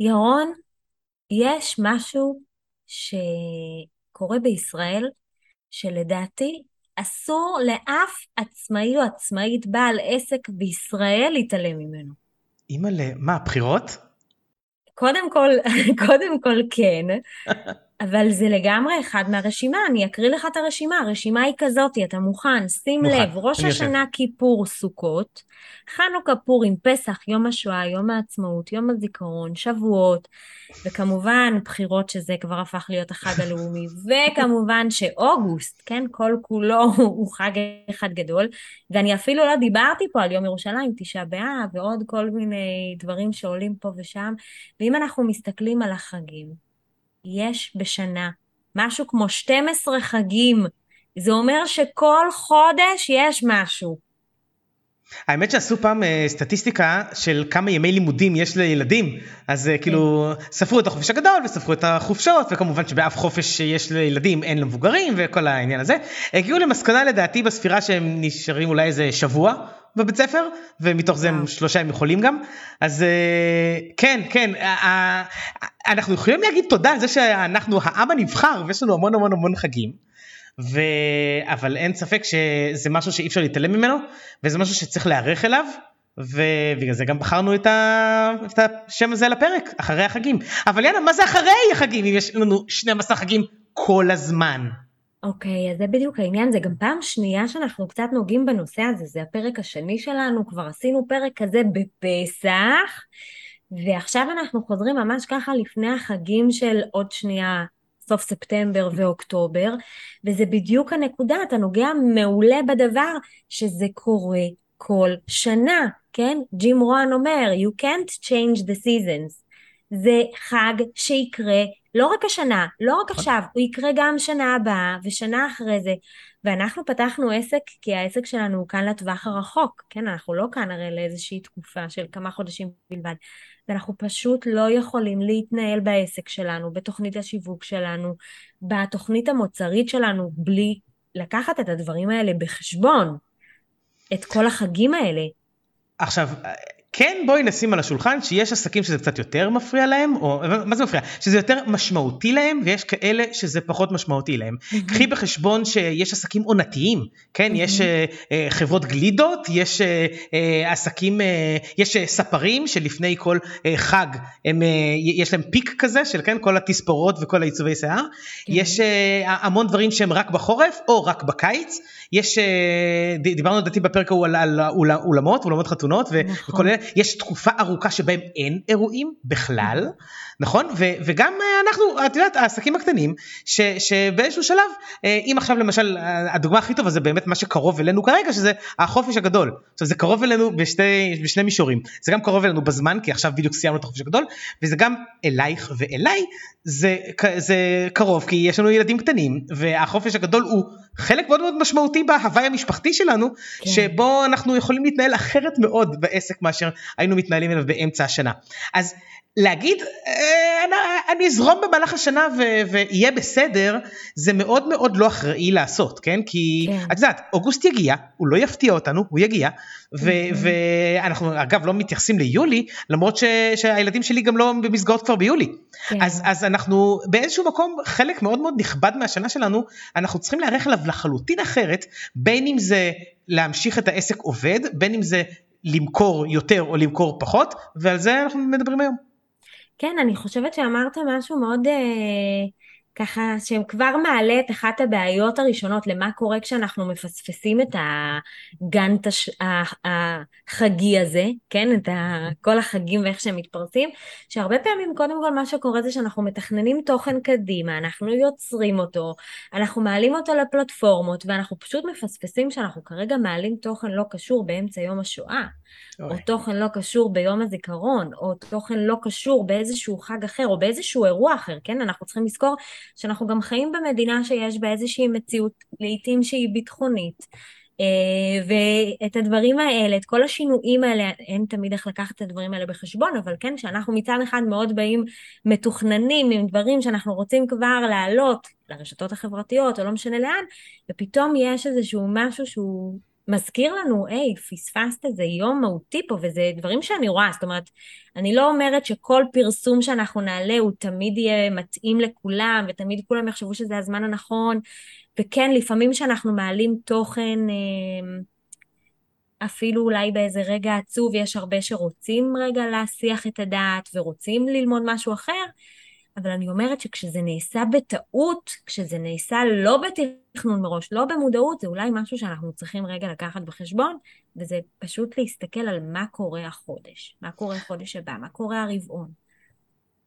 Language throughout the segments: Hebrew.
ירון, יש משהו שקורה בישראל, שלדעתי אסור לאף עצמאי או עצמאית בעל עסק בישראל להתעלם ממנו. אימא'לה, מה, בחירות? קודם כל, קודם כל כן, אבל זה לגמרי אחד מהרשימה, אני אקריא לך את הרשימה, הרשימה היא כזאתי, אתה מוכן? שים מוכן, לב, ראש אני יושב. השנה, כיפור, סוכות, חנוכה, פורים, פסח, יום השואה, יום העצמאות, יום הזיכרון, שבועות, וכמובן בחירות שזה כבר הפך להיות החג הלאומי, וכמובן שאוגוסט, כן, כל כולו הוא חג אחד גדול, ואני אפילו לא דיברתי פה על יום ירושלים, תשעה באב, ועוד כל מיני דברים שעולים פה ושם, ואם אנחנו מסתכלים על החגים, יש בשנה משהו כמו 12 חגים. זה אומר שכל חודש יש משהו. האמת שעשו פעם אה, סטטיסטיקה של כמה ימי לימודים יש לילדים, אז אה, כאילו ספרו את החופש הגדול וספרו את החופשות, וכמובן שבאף חופש שיש לילדים אין למבוגרים וכל העניין הזה. הגיעו למסקנה לדעתי בספירה שהם נשארים אולי איזה שבוע בבית ספר, ומתוך זה הם. שלושה הם יכולים גם. אז אה, כן, כן, אה, אה, אנחנו יכולים להגיד תודה על זה שאנחנו העם הנבחר ויש לנו המון המון המון חגים. ו... אבל אין ספק שזה משהו שאי אפשר להתעלם ממנו וזה משהו שצריך להיערך אליו ובגלל זה גם בחרנו את, ה... את השם הזה לפרק אחרי החגים אבל יאללה מה זה אחרי החגים אם יש לנו 12 חגים כל הזמן. אוקיי, אז זה בדיוק העניין, זה גם פעם שנייה שאנחנו קצת נוגעים בנושא הזה, זה הפרק השני שלנו, כבר עשינו פרק כזה בפסח, ועכשיו אנחנו חוזרים ממש ככה לפני החגים של עוד שנייה, סוף ספטמבר ואוקטובר, וזה בדיוק הנקודה, אתה נוגע מעולה בדבר שזה קורה כל שנה, כן? ג'ים רואן אומר, you can't change the seasons. זה חג שיקרה לא רק השנה, לא רק עכשיו, הוא יקרה גם שנה הבאה ושנה אחרי זה. ואנחנו פתחנו עסק כי העסק שלנו הוא כאן לטווח הרחוק, כן? אנחנו לא כאן הרי לאיזושהי תקופה של כמה חודשים בלבד. ואנחנו פשוט לא יכולים להתנהל בעסק שלנו, בתוכנית השיווק שלנו, בתוכנית המוצרית שלנו, בלי לקחת את הדברים האלה בחשבון, את כל החגים האלה. עכשיו כן בואי נשים על השולחן שיש עסקים שזה קצת יותר מפריע להם או מה זה מפריע? שזה יותר משמעותי להם ויש כאלה שזה פחות משמעותי להם. קחי בחשבון שיש עסקים עונתיים כן? יש אה, אה, חברות גלידות יש אה, אה, עסקים אה, יש אה, ספרים שלפני כל אה, חג הם אה, יש להם פיק כזה של כן? כל התספורות וכל העיצובי שיער. יש אה, המון דברים שהם רק בחורף או רק בקיץ. יש אה, דיברנו לדעתי בפרק ההוא על, על אולמות אולמות חתונות נכון. וכל אלה יש תקופה ארוכה שבהם אין אירועים בכלל נכון? ו- וגם אה, אנחנו את יודעת העסקים הקטנים ש- שבאיזשהו שלב אה, אם עכשיו למשל אה, הדוגמה הכי טובה זה באמת מה שקרוב אלינו כרגע שזה החופש הגדול. עכשיו זה קרוב אלינו בשתי, בשני מישורים. זה גם קרוב אלינו בזמן כי עכשיו בדיוק סיימנו את החופש הגדול וזה גם אלייך ואליי זה, זה קרוב כי יש לנו ילדים קטנים והחופש הגדול הוא חלק מאוד מאוד משמעותי בהוואי המשפחתי שלנו כן. שבו אנחנו יכולים להתנהל אחרת מאוד בעסק מאשר היינו מתנהלים אליו באמצע השנה. אז להגיד אה, אני, אזרום במהלך השנה ו- ויהיה בסדר זה מאוד מאוד לא אחראי לעשות כן כי כן. את יודעת אוגוסט יגיע הוא לא יפתיע אותנו הוא יגיע ו- ואנחנו אגב לא מתייחסים ליולי למרות ש- שהילדים שלי גם לא במסגרות כבר ביולי כן. אז, אז אנחנו באיזשהו מקום חלק מאוד מאוד נכבד מהשנה שלנו אנחנו צריכים להיערך אליו לחלוטין אחרת בין אם זה להמשיך את העסק עובד בין אם זה למכור יותר או למכור פחות ועל זה אנחנו מדברים היום. כן, אני חושבת שאמרת משהו מאוד אה, ככה, שכבר מעלה את אחת הבעיות הראשונות למה קורה כשאנחנו מפספסים את הגאנט הש- החגי הזה, כן, את ה- כל החגים ואיך שהם מתפרסים, שהרבה פעמים קודם כל מה שקורה זה שאנחנו מתכננים תוכן קדימה, אנחנו יוצרים אותו, אנחנו מעלים אותו לפלטפורמות, ואנחנו פשוט מפספסים שאנחנו כרגע מעלים תוכן לא קשור באמצע יום השואה. או אוי. תוכן לא קשור ביום הזיכרון, או תוכן לא קשור באיזשהו חג אחר, או באיזשהו אירוע אחר, כן? אנחנו צריכים לזכור שאנחנו גם חיים במדינה שיש בה איזושהי מציאות, לעיתים שהיא ביטחונית. אה, ואת הדברים האלה, את כל השינויים האלה, אין תמיד איך לקחת את הדברים האלה בחשבון, אבל כן, שאנחנו מצד אחד מאוד באים מתוכננים עם דברים שאנחנו רוצים כבר להעלות לרשתות החברתיות, או לא משנה לאן, ופתאום יש איזשהו משהו שהוא מזכיר לנו, היי, פספסת איזה יום מהותי פה, וזה דברים שאני רואה, זאת אומרת, אני לא אומרת שכל פרסום שאנחנו נעלה הוא תמיד יהיה מתאים לכולם, ותמיד כולם יחשבו שזה הזמן הנכון, וכן, לפעמים כשאנחנו מעלים תוכן, אה, אפילו אולי באיזה רגע עצוב, יש הרבה שרוצים רגע להסיח את הדעת ורוצים ללמוד משהו אחר, אבל אני אומרת שכשזה נעשה בטעות, כשזה נעשה לא בתכנון מראש, לא במודעות, זה אולי משהו שאנחנו צריכים רגע לקחת בחשבון, וזה פשוט להסתכל על מה קורה החודש, מה קורה החודש הבא, מה קורה הרבעון.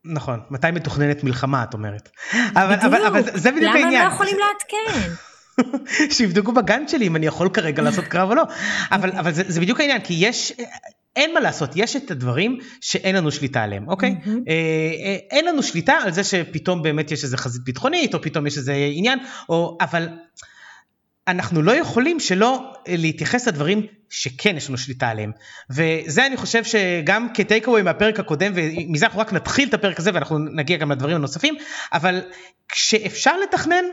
נכון, מתי מתוכננת מלחמה, את אומרת. אבל, בדיוק, אבל, אבל זה בדיוק העניין. למה הם לא יכולים לעדכן? שיבדקו בגן שלי אם אני יכול כרגע לעשות קרב או לא. אבל, אבל זה, זה בדיוק העניין, כי יש, אין מה לעשות, יש את הדברים שאין לנו שליטה עליהם, אוקיי? Mm-hmm. אה, אה, אין לנו שליטה על זה שפתאום באמת יש איזה חזית ביטחונית, או פתאום יש איזה עניין, או, אבל אנחנו לא יכולים שלא להתייחס לדברים שכן יש לנו שליטה עליהם. וזה אני חושב שגם כטייק אווי מהפרק הקודם, ומזה אנחנו רק נתחיל את הפרק הזה ואנחנו נגיע גם לדברים הנוספים, אבל כשאפשר לתכנן,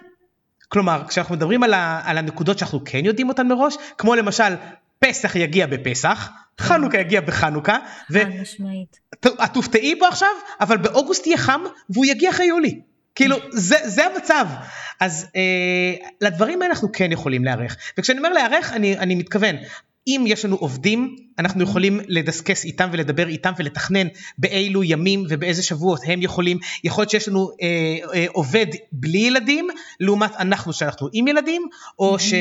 כלומר, כשאנחנו מדברים על, ה, על הנקודות שאנחנו כן יודעים אותן מראש, כמו למשל, פסח יגיע בפסח, חנוכה יגיע בחנוכה, ואת תופתעי פה עכשיו, אבל באוגוסט יהיה חם והוא יגיע אחרי יולי. כאילו, זה, זה המצב. אז אה, לדברים האלה אנחנו כן יכולים להיערך. וכשאני אומר להיערך, אני, אני מתכוון, אם יש לנו עובדים אנחנו יכולים לדסקס איתם ולדבר איתם ולתכנן באילו ימים ובאיזה שבועות הם יכולים, יכול להיות שיש לנו אה, אה, עובד בלי ילדים לעומת אנחנו שאנחנו עם ילדים, או ש...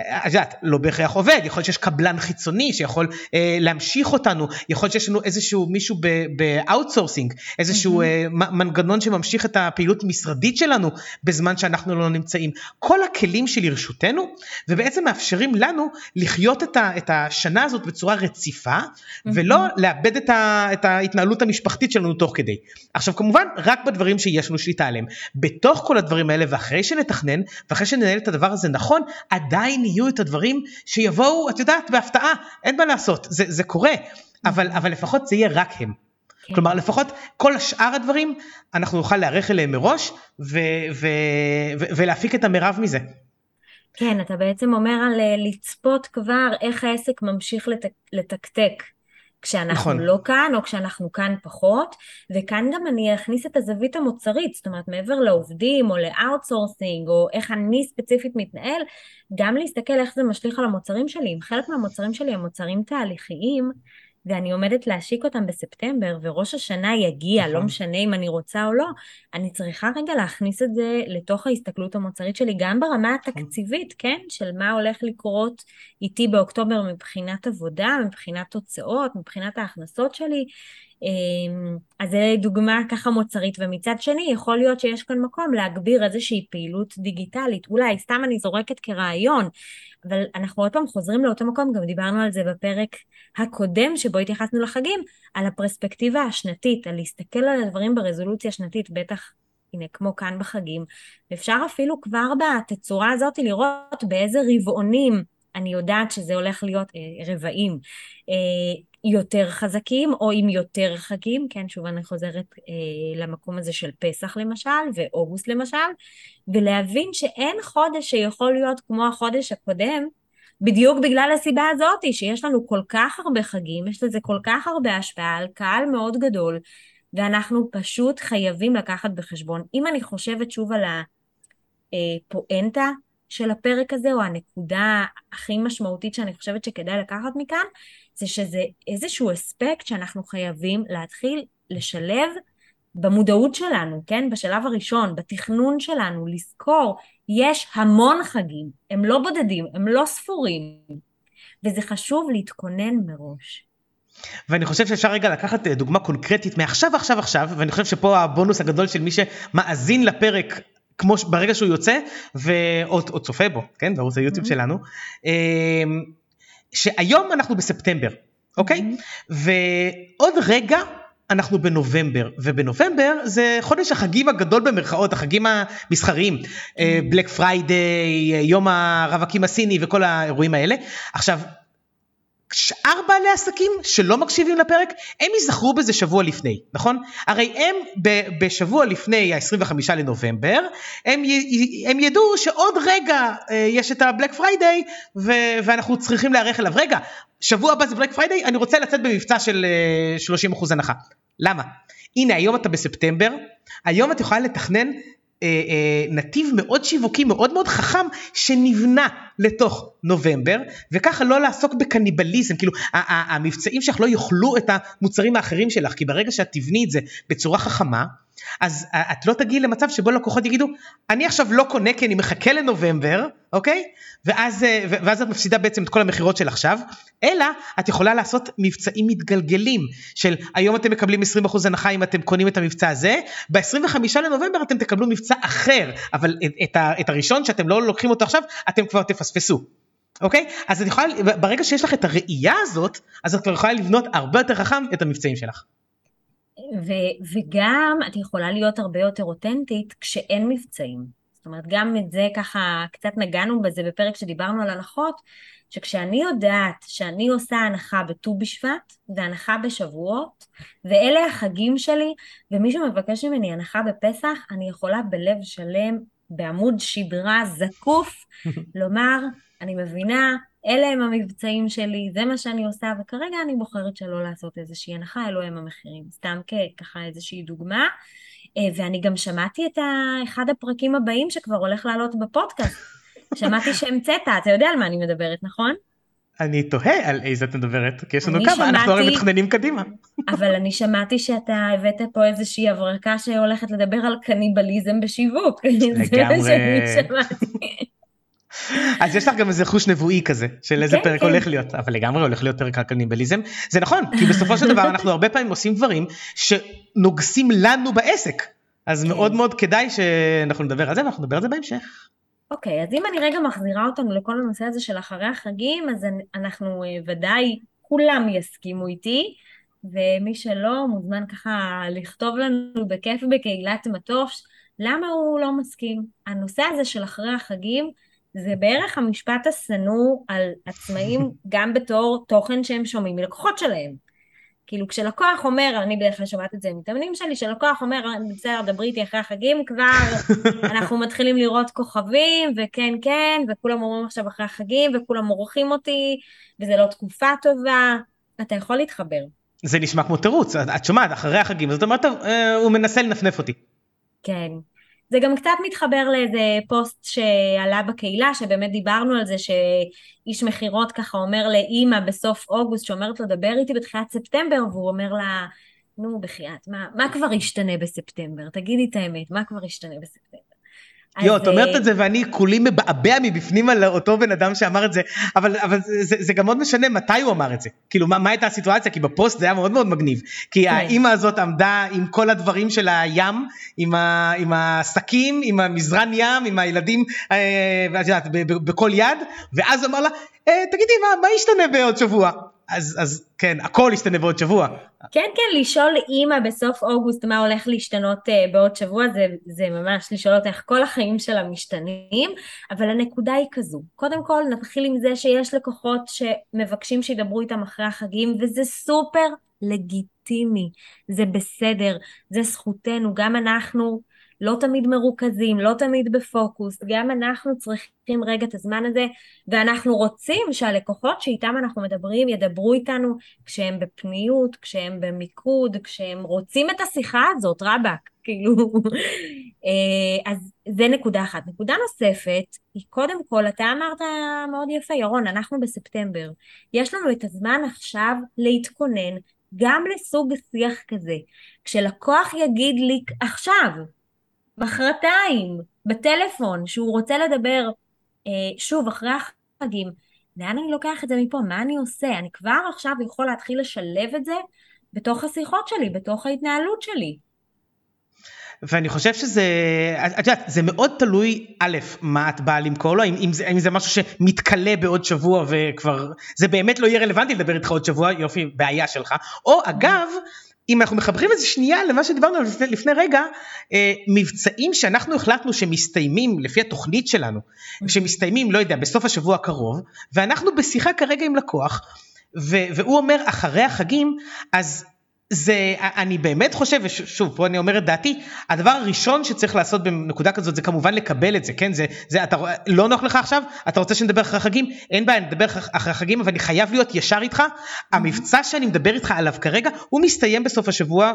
את יודעת, לא בהכרח עובד, יכול להיות שיש קבלן חיצוני שיכול אה, להמשיך אותנו, יכול להיות שיש לנו איזשהו מישהו ב outsourcing, איזשהו אה, מנגנון שממשיך את הפעילות המשרדית שלנו בזמן שאנחנו לא נמצאים. כל הכלים שלרשותנו ובעצם מאפשרים לנו לחיות את, ה, את השנה הזאת בצורה רציפה, ולא לאבד את, ה, את ההתנהלות המשפחתית שלנו תוך כדי. עכשיו כמובן, רק בדברים שיש לנו שליטה עליהם. בתוך כל הדברים האלה, ואחרי שנתכנן, ואחרי שננהל את הדבר הזה נכון, עדיין יהיו את הדברים שיבואו, את יודעת, בהפתעה, אין מה לעשות, זה, זה קורה, אבל, אבל לפחות זה יהיה רק הם. כן. כלומר לפחות כל השאר הדברים אנחנו נוכל להיערך אליהם מראש ו- ו- ו- ולהפיק את המרב מזה. כן, אתה בעצם אומר על אה, לצפות כבר איך העסק ממשיך לתק, לתקתק. כשאנחנו נכון. לא כאן, או כשאנחנו כאן פחות, וכאן גם אני אכניס את הזווית המוצרית, זאת אומרת, מעבר לעובדים, או ל outsourcing, או איך אני ספציפית מתנהל, גם להסתכל איך זה משליך על המוצרים שלי. אם חלק מהמוצרים שלי הם מוצרים תהליכיים, ואני עומדת להשיק אותם בספטמבר, וראש השנה יגיע, לא נכון. לא משנה אם אני רוצה או לא, אני צריכה רגע להכניס את זה לתוך ההסתכלות המוצרית שלי, גם ברמה נכון. התקציבית, כן? של מה הולך לקרות איתי באוקטובר מבחינת עבודה, מבחינת תוצאות, מבחינת ההכנסות שלי. אמ, אז זה דוגמה ככה מוצרית, ומצד שני יכול להיות שיש כאן מקום להגביר איזושהי פעילות דיגיטלית, אולי סתם אני זורקת כרעיון, אבל אנחנו עוד פעם חוזרים לאותו מקום, גם דיברנו על זה בפרק הקודם שבו התייחסנו לחגים, על הפרספקטיבה השנתית, על להסתכל על הדברים ברזולוציה שנתית, בטח הנה כמו כאן בחגים, ואפשר אפילו כבר בתצורה הזאת לראות באיזה רבעונים אני יודעת שזה הולך להיות אה, רבעים. אה, יותר חזקים או עם יותר חגים, כן, שוב אני חוזרת אה, למקום הזה של פסח למשל ואוגוסט למשל, ולהבין שאין חודש שיכול להיות כמו החודש הקודם, בדיוק בגלל הסיבה הזאת, שיש לנו כל כך הרבה חגים, יש לזה כל כך הרבה השפעה על קהל מאוד גדול, ואנחנו פשוט חייבים לקחת בחשבון. אם אני חושבת שוב על הפואנטה של הפרק הזה, או הנקודה הכי משמעותית שאני חושבת שכדאי לקחת מכאן, זה שזה איזשהו אספקט שאנחנו חייבים להתחיל לשלב במודעות שלנו, כן? בשלב הראשון, בתכנון שלנו, לזכור, יש המון חגים, הם לא בודדים, הם לא ספורים, וזה חשוב להתכונן מראש. ואני חושב שאפשר רגע לקחת אה, דוגמה קונקרטית מעכשיו עכשיו עכשיו ואני חושב שפה הבונוס הגדול של מי שמאזין לפרק כמו ברגע שהוא יוצא ועוד או צופה בו כן בערוץ היוטיוב mm-hmm. שלנו אמ, שהיום אנחנו בספטמבר אוקיי? mm-hmm. ועוד רגע אנחנו בנובמבר ובנובמבר זה חודש החגים הגדול במרכאות החגים המסחריים. Black Friday יום הרווקים הסיני וכל האירועים האלה. עכשיו שאר בעלי עסקים שלא מקשיבים לפרק, הם ייזכרו בזה שבוע לפני, נכון? הרי הם ב- בשבוע לפני ה-25 לנובמבר, הם, י- הם ידעו שעוד רגע אה, יש את ה Black Friday ו- ואנחנו צריכים להיערך אליו. רגע, שבוע הבא זה Black Friday, אני רוצה לצאת במבצע של אה, 30% הנחה. למה? הנה היום אתה בספטמבר, היום את יכולה לתכנן אה, אה, נתיב מאוד שיווקי מאוד מאוד חכם שנבנה לתוך נובמבר וככה לא לעסוק בקניבליזם. כאילו המבצעים שלך לא יאכלו את המוצרים האחרים שלך כי ברגע שאת תבני את זה בצורה חכמה אז את לא תגיעי למצב שבו לקוחות יגידו אני עכשיו לא קונה כי אני מחכה לנובמבר אוקיי ואז, אה, ואז את מפסידה בעצם את כל המכירות של עכשיו אלא את יכולה לעשות מבצעים מתגלגלים של היום אתם מקבלים 20% הנחה אם אתם קונים את המבצע הזה ב-25 לנובמבר אתם תקבלו מבצע אחר אבל את, את, את הראשון שאתם לא לוקחים אותו עכשיו אתם כבר תפספסו אוקיי? אז את יכולה, ברגע שיש לך את הראייה הזאת, אז את כבר יכולה לבנות הרבה יותר חכם את המבצעים שלך. ו- וגם את יכולה להיות הרבה יותר אותנטית כשאין מבצעים. זאת אומרת, גם את זה ככה, קצת נגענו בזה בפרק שדיברנו על הנחות, שכשאני יודעת שאני עושה הנחה בט"ו בשבט והנחה בשבועות, ואלה החגים שלי, ומישהו מבקש ממני הנחה בפסח, אני יכולה בלב שלם, בעמוד שדרה זקוף, לומר, אני מבינה, אלה הם המבצעים שלי, זה מה שאני עושה, וכרגע אני בוחרת שלא לעשות איזושהי הנחה, אלו הם המחירים. סתם ככה איזושהי דוגמה. אה, ואני גם שמעתי את אחד הפרקים הבאים שכבר הולך לעלות בפודקאסט. שמעתי שהמצאת, אתה יודע על מה אני מדברת, נכון? אני תוהה על איזה את מדברת, כי יש לנו כמה, שמעתי, אנחנו הרי מתכננים קדימה. אבל אני שמעתי שאתה הבאת פה איזושהי הברקה שהולכת לדבר על קניבליזם בשיווק. לגמרי. זה מה שאני שמעתי. אז יש לך גם איזה חוש נבואי כזה של איזה כן, פרק כן. הולך להיות אבל לגמרי הולך להיות פרק על קניבליזם זה נכון כי בסופו של דבר אנחנו הרבה פעמים עושים דברים שנוגסים לנו בעסק אז כן. מאוד מאוד כדאי שאנחנו נדבר על זה ואנחנו נדבר על זה בהמשך. אוקיי אז אם אני רגע מחזירה אותנו לכל הנושא הזה של אחרי החגים אז אנחנו אה, ודאי כולם יסכימו איתי ומי שלא מוזמן ככה לכתוב לנו בכיף בקהילת מטוש למה הוא לא מסכים. הנושא הזה של אחרי החגים זה בערך המשפט השנוא על עצמאים גם בתור תוכן שהם שומעים מלקוחות שלהם. כאילו כשלקוח אומר, אני בדרך כלל שומעת את זה מתאמנים שלי, כשלקוח אומר, בסדר, דברי איתי אחרי החגים, כבר אנחנו מתחילים לראות כוכבים, וכן כן, וכולם אומרים עכשיו אחרי החגים, וכולם מורחים אותי, וזה לא תקופה טובה, אתה יכול להתחבר. זה נשמע כמו תירוץ, את שומעת, אחרי החגים, זאת אומרת, אה, הוא מנסה לנפנף אותי. כן. זה גם קצת מתחבר לאיזה פוסט שעלה בקהילה, שבאמת דיברנו על זה שאיש מכירות ככה אומר לאימא בסוף אוגוסט, שאומרת לו דבר איתי בתחילת ספטמבר, והוא אומר לה, נו בחייאת, מה, מה כבר ישתנה בספטמבר? תגידי את האמת, מה כבר ישתנה בספטמבר? יו, את אומרת אה, את זה ואני כולי מבעבע מבפנים על אותו בן אדם שאמר את זה, אבל, אבל זה, זה גם מאוד משנה מתי הוא אמר את זה. כאילו, מה, מה הייתה הסיטואציה? כי בפוסט זה היה מאוד מאוד מגניב. כי כן. האימא הזאת עמדה עם כל הדברים של הים, עם, ה, עם השקים, עם המזרן ים, עם הילדים, אה, ואת יודעת, בכל יד, ואז אמר לה, אה, תגידי, מה, מה ישתנה בעוד שבוע? אז, אז כן, הכל ישתנה בעוד שבוע. כן, כן, לשאול אימא בסוף אוגוסט מה הולך להשתנות uh, בעוד שבוע, זה, זה ממש לשאול אותה איך כל החיים שלה משתנים, אבל הנקודה היא כזו. קודם כל, נתחיל עם זה שיש לקוחות שמבקשים שידברו איתם אחרי החגים, וזה סופר לגיטימי, זה בסדר, זה זכותנו, גם אנחנו לא תמיד מרוכזים, לא תמיד בפוקוס, גם אנחנו צריכים רגע את הזמן הזה, ואנחנו רוצים שהלקוחות שאיתם אנחנו מדברים ידברו איתנו כשהם בפניות, כשהם במיקוד, כשהם רוצים את השיחה הזאת, רבאק, כאילו. אה, אז זה נקודה אחת. נקודה נוספת היא קודם כל, אתה אמרת מאוד יפה, ירון, אנחנו בספטמבר. יש לנו את הזמן עכשיו להתכונן גם לסוג שיח כזה. כשלקוח יגיד לי עכשיו, מחרתיים, בטלפון, שהוא רוצה לדבר, אה, שוב, אחרי החגים, לאן אני לוקח את זה מפה? מה אני עושה? אני כבר עכשיו יכול להתחיל לשלב את זה בתוך השיחות שלי, בתוך ההתנהלות שלי. ואני חושב שזה, את יודעת, זה מאוד תלוי, א', מה את באה למכור לו, אם, אם, זה, אם זה משהו שמתכלה בעוד שבוע וכבר, זה באמת לא יהיה רלוונטי לדבר איתך עוד שבוע, יופי, בעיה שלך, או אגב, אם אנחנו מחברים את זה שנייה למה שדיברנו לפני, לפני רגע, אה, מבצעים שאנחנו החלטנו שמסתיימים לפי התוכנית שלנו, שמסתיימים, לא יודע, בסוף השבוע הקרוב, ואנחנו בשיחה כרגע עם לקוח, והוא אומר אחרי החגים, אז זה, אני באמת חושב, ושוב, פה אני אומר את דעתי, הדבר הראשון שצריך לעשות בנקודה כזאת זה כמובן לקבל את זה, כן? זה, זה אתה, לא נוח לך עכשיו? אתה רוצה שנדבר אחרי החגים? אין בעיה, נדבר אחרי החגים, אבל אני חייב להיות ישר איתך. המבצע שאני מדבר איתך עליו כרגע, הוא מסתיים בסוף השבוע,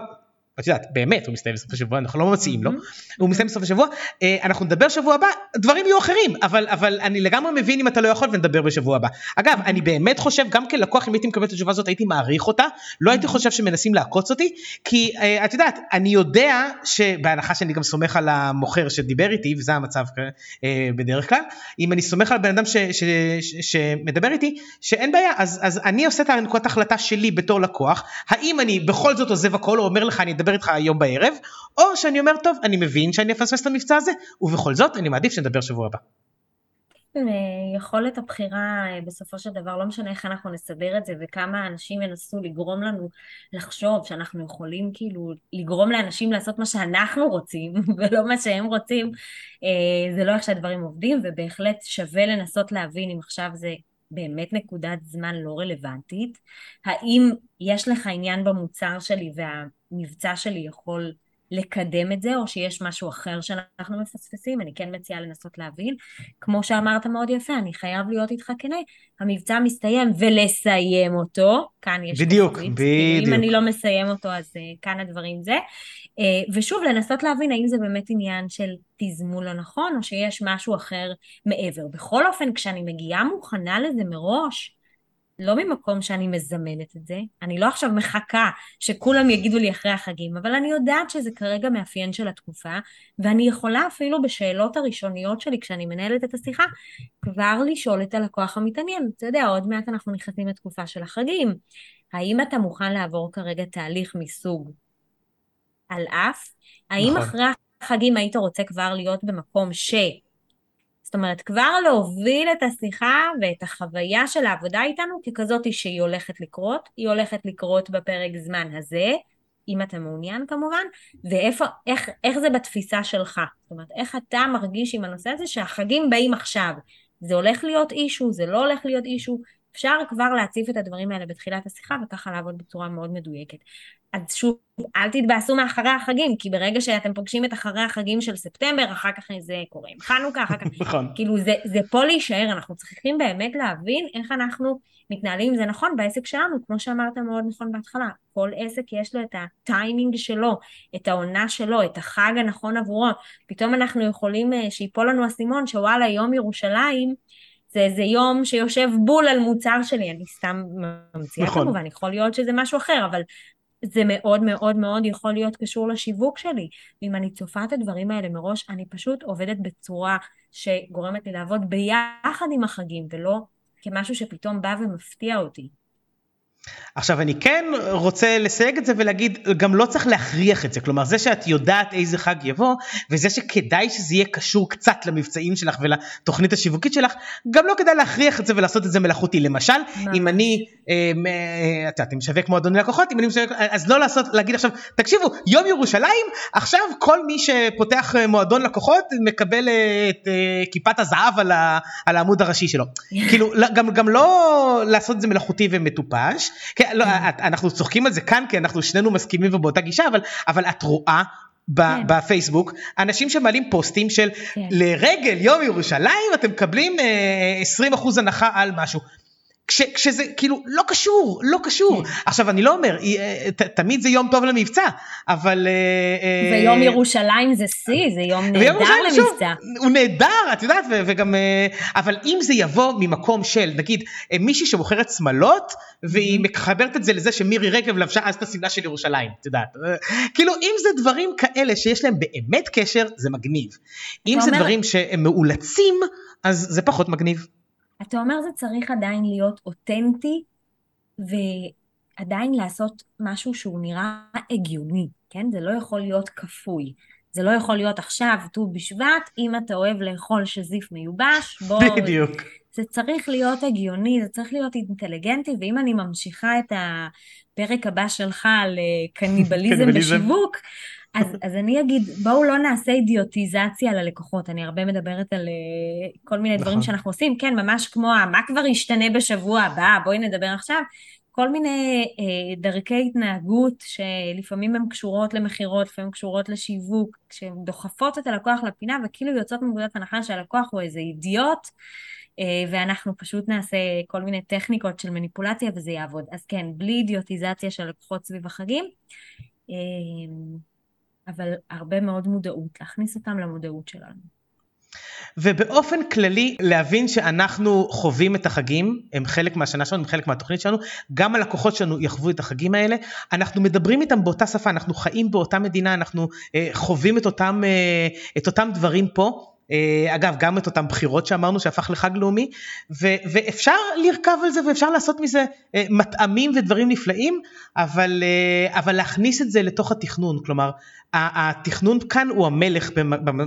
את יודעת, באמת הוא מסתיים בסוף השבוע, אנחנו לא מציעים לו, הוא מסתיים בסוף השבוע, אה, אנחנו נדבר שבוע הבא, דברים יהיו אחרים, אבל, אבל אני לגמרי מבין אם אתה לא יכול ונדבר בשבוע הבא. אגב, אני באמת חושב, גם כלקוח, אם הייתי מקבל את התשובה הזאת, הייתי מעריך אותה, לא הייתי חושב שמנסים לעקוץ אותי, כי אה, את יודעת, אני יודע שבהנחה שאני גם סומך על המוכר שדיבר איתי, וזה המצב אה, בדרך כלל, אם אני סומך על בן אדם ש, ש, ש, שמדבר איתי, שאין בעיה, אז, אז אני עושה את הנקודת החלטה שלי בתור לקוח, האם אני בכל זאת עוזב הכל או אומר לך אני אדבר איתך היום בערב, או שאני אומר טוב אני מבין שאני אפספס את המבצע הזה, ובכל זאת אני מעדיף שנדבר שבוע הבא. אה, יכולת הבחירה אה, בסופו של דבר, לא משנה איך אנחנו נסדר את זה וכמה אנשים ינסו לגרום לנו לחשוב שאנחנו יכולים כאילו לגרום לאנשים לעשות מה שאנחנו רוצים ולא מה שהם רוצים, אה, זה לא איך שהדברים עובדים ובהחלט שווה לנסות להבין אם עכשיו זה באמת נקודת זמן לא רלוונטית, האם יש לך עניין במוצר שלי והמבצע שלי יכול לקדם את זה, או שיש משהו אחר שאנחנו מפספסים, אני כן מציעה לנסות להבין. כמו שאמרת מאוד יפה, אני חייב להיות איתך כנה, המבצע מסתיים ולסיים אותו, כאן יש... בדיוק, בדיוק. אם אני לא מסיים אותו, אז uh, כאן הדברים זה. Uh, ושוב, לנסות להבין האם זה באמת עניין של תזמון לא נכון, או שיש משהו אחר מעבר. בכל אופן, כשאני מגיעה מוכנה לזה מראש, לא ממקום שאני מזמנת את זה, אני לא עכשיו מחכה שכולם יגידו לי אחרי החגים, אבל אני יודעת שזה כרגע מאפיין של התקופה, ואני יכולה אפילו בשאלות הראשוניות שלי כשאני מנהלת את השיחה, כבר לשאול את הלקוח המתעניין. אתה יודע, עוד מעט אנחנו נכנסים לתקופה של החגים. האם אתה מוכן לעבור כרגע תהליך מסוג על אף? האם נכון. אחרי החגים היית רוצה כבר להיות במקום ש... זאת אומרת, כבר להוביל את השיחה ואת החוויה של העבודה איתנו ככזאת שהיא הולכת לקרות, היא הולכת לקרות בפרק זמן הזה, אם אתה מעוניין כמובן, ואיך איך, איך זה בתפיסה שלך. זאת אומרת, איך אתה מרגיש עם הנושא הזה שהחגים באים עכשיו. זה הולך להיות אישו, זה לא הולך להיות אישו, אפשר כבר להציף את הדברים האלה בתחילת השיחה וככה לעבוד בצורה מאוד מדויקת. אז שוב, אל תתבאסו מאחרי החגים, כי ברגע שאתם פוגשים את אחרי החגים של ספטמבר, אחר כך זה קורה עם חנוכה, אחר כך, נכון. כאילו זה, זה פה להישאר, אנחנו צריכים באמת להבין איך אנחנו מתנהלים, זה נכון בעסק שלנו, כמו שאמרת מאוד נכון בהתחלה, כל עסק יש לו את הטיימינג שלו, את העונה שלו, את החג הנכון עבורו, פתאום אנחנו יכולים אה, שיפול לנו אסימון שוואלה יום ירושלים, זה איזה יום שיושב בול על מוצר שלי, אני סתם ממציאה נכון. כמובן, יכול להיות שזה משהו אחר, אבל זה מאוד מאוד מאוד יכול להיות קשור לשיווק שלי. ואם אני צופה את הדברים האלה מראש, אני פשוט עובדת בצורה שגורמת לי לעבוד ביחד עם החגים, ולא כמשהו שפתאום בא ומפתיע אותי. עכשיו אני כן רוצה לסייג את זה ולהגיד גם לא צריך להכריח את זה. כלומר זה שאת יודעת איזה חג יבוא וזה שכדאי שזה יהיה קשור קצת למבצעים שלך ולתוכנית השיווקית שלך גם לא כדאי להכריח את זה ולעשות את זה מלאכותי. למשל מה? אם אני אה, אה, את יודעת, אני משווק מועדוני לקוחות אם אני משווק אז לא לעשות להגיד עכשיו תקשיבו יום ירושלים עכשיו כל מי שפותח מועדון לקוחות מקבל את אה, כיפת הזהב על, ה, על העמוד הראשי שלו. כאילו גם, גם לא לעשות את זה מלאכותי ומטופש כן, לא, את, אנחנו צוחקים על זה כאן כי אנחנו שנינו מסכימים ובאותה גישה, אבל, אבל את רואה כן. בפייסבוק אנשים שמעלים פוסטים של כן. לרגל יום ירושלים אתם מקבלים אה, 20% הנחה על משהו. כש, כשזה כאילו לא קשור, לא קשור. כן. עכשיו אני לא אומר, אה, ת, תמיד זה יום טוב למבצע, אבל... אה, אה, ויום ירושלים זה שיא, זה יום נהדר למבצע. שוב, הוא נהדר, את יודעת, וגם... אבל אם זה יבוא ממקום של, נגיד, מישהי שמוכרת שמלות, והיא mm-hmm. מחברת את זה לזה שמירי רגב לבשה אז את השמלה של ירושלים, את יודעת. כאילו, אם זה דברים כאלה שיש להם באמת קשר, זה מגניב. אם זה אומר... דברים שהם מאולצים, אז זה פחות מגניב. אתה אומר זה צריך עדיין להיות אותנטי ועדיין לעשות משהו שהוא נראה הגיוני, כן? זה לא יכול להיות כפוי. זה לא יכול להיות עכשיו ט"ו בשבט, אם אתה אוהב לאכול שזיף מיובש, בוא... בדיוק. זה צריך להיות הגיוני, זה צריך להיות אינטליגנטי, ואם אני ממשיכה את הפרק הבא שלך על קניבליזם בשיווק, אז, אז אני אגיד, בואו לא נעשה אידיוטיזציה ללקוחות. אני הרבה מדברת על uh, כל מיני נכון. דברים שאנחנו עושים, כן, ממש כמו מה כבר ישתנה בשבוע הבא, בואי נדבר עכשיו. כל מיני uh, דרכי התנהגות שלפעמים הן קשורות למכירות, לפעמים קשורות לשיווק, שהן דוחפות את הלקוח לפינה וכאילו יוצאות מנקודת הנחה שהלקוח הוא איזה אידיוט, uh, ואנחנו פשוט נעשה כל מיני טכניקות של מניפולציה וזה יעבוד. אז כן, בלי אידיוטיזציה של לקוחות סביב החגים. אבל הרבה מאוד מודעות, להכניס אותם למודעות שלנו. ובאופן כללי להבין שאנחנו חווים את החגים, הם חלק מהשנה שלנו, הם חלק מהתוכנית שלנו, גם הלקוחות שלנו יחוו את החגים האלה, אנחנו מדברים איתם באותה שפה, אנחנו חיים באותה מדינה, אנחנו אה, חווים את אותם, אה, את אותם דברים פה. אה, אגב, גם את אותם בחירות שאמרנו שהפך לחג לאומי, ו- ואפשר לרכב על זה ואפשר לעשות מזה אה, מטעמים ודברים נפלאים, אבל, אה, אבל להכניס את זה לתוך התכנון, כלומר, התכנון כאן הוא המלך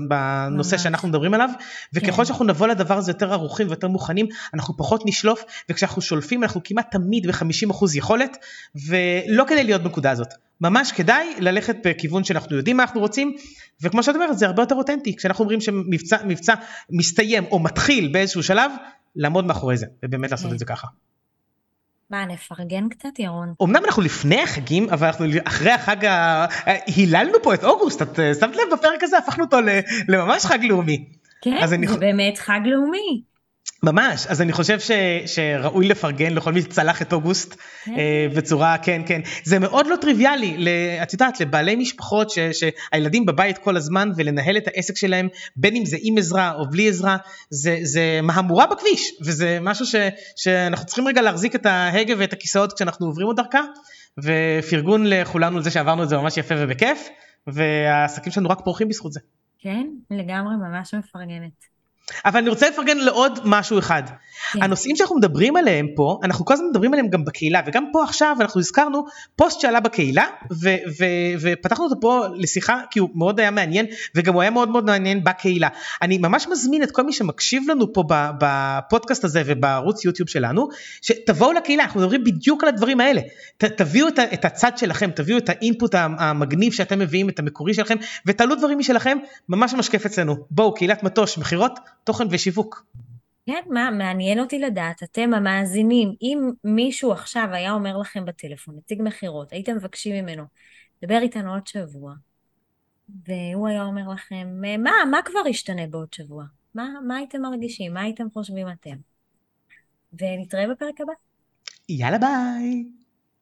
בנושא שאנחנו מדברים עליו, וככל כן. שאנחנו נבוא לדבר הזה יותר ערוכים ויותר מוכנים, אנחנו פחות נשלוף, וכשאנחנו שולפים אנחנו כמעט תמיד ב-50% יכולת, ולא כדי להיות בנקודה הזאת. ממש כדאי ללכת בכיוון שאנחנו יודעים מה אנחנו רוצים, וכמו שאת אומרת זה הרבה יותר אותנטי, כשאנחנו אומרים שמבצע מסתיים או מתחיל באיזשהו שלב, לעמוד מאחורי זה, ובאמת לעשות את זה ככה. מה, נפרגן קצת, ירון? אמנם אנחנו לפני החגים, אבל אנחנו אחרי החג ה... היללנו פה את אוגוסט, את אה, שמת לב בפרק הזה, הפכנו אותו לממש חג לאומי. כן, זה אני... באמת חג לאומי. ממש, אז אני חושב ש, שראוי לפרגן לכל מי שצלח את אוגוסט כן. אה, בצורה, כן, כן. זה מאוד לא טריוויאלי, את יודעת, לבעלי משפחות ש, שהילדים בבית כל הזמן ולנהל את העסק שלהם, בין אם זה עם עזרה או בלי עזרה, זה, זה מהמורה בכביש, וזה משהו ש, שאנחנו צריכים רגע להחזיק את ההגה ואת הכיסאות כשאנחנו עוברים עוד דרכה, ופרגון לכולנו על זה שעברנו את זה ממש יפה ובכיף, והעסקים שלנו רק פורחים בזכות זה. כן, לגמרי ממש מפרגנת. אבל אני רוצה לפרגן לעוד משהו אחד. כן. הנושאים שאנחנו מדברים עליהם פה, אנחנו כל הזמן מדברים עליהם גם בקהילה, וגם פה עכשיו אנחנו הזכרנו פוסט שעלה בקהילה, ו- ו- ופתחנו אותו פה לשיחה, כי הוא מאוד היה מעניין, וגם הוא היה מאוד מאוד מעניין בקהילה. אני ממש מזמין את כל מי שמקשיב לנו פה בפודקאסט הזה ובערוץ יוטיוב שלנו, שתבואו לקהילה, אנחנו מדברים בדיוק על הדברים האלה. ת- תביאו את, את הצד שלכם, תביאו את האינפוט המגניב שאתם מביאים, את המקורי שלכם, ותעלו דברים משלכם, ממש ממש כיף אצלנו. בואו, קהילת מטוש, מכירות, תוכן ושיווק. כן, מה, מעניין אותי לדעת, אתם המאזינים, אם מישהו עכשיו היה אומר לכם בטלפון, נציג מכירות, הייתם מבקשים ממנו, דבר איתנו עוד שבוע, והוא היה אומר לכם, מה, מה כבר ישתנה בעוד שבוע? מה, מה הייתם מרגישים? מה הייתם חושבים אתם? ונתראה בפרק הבא. יאללה ביי.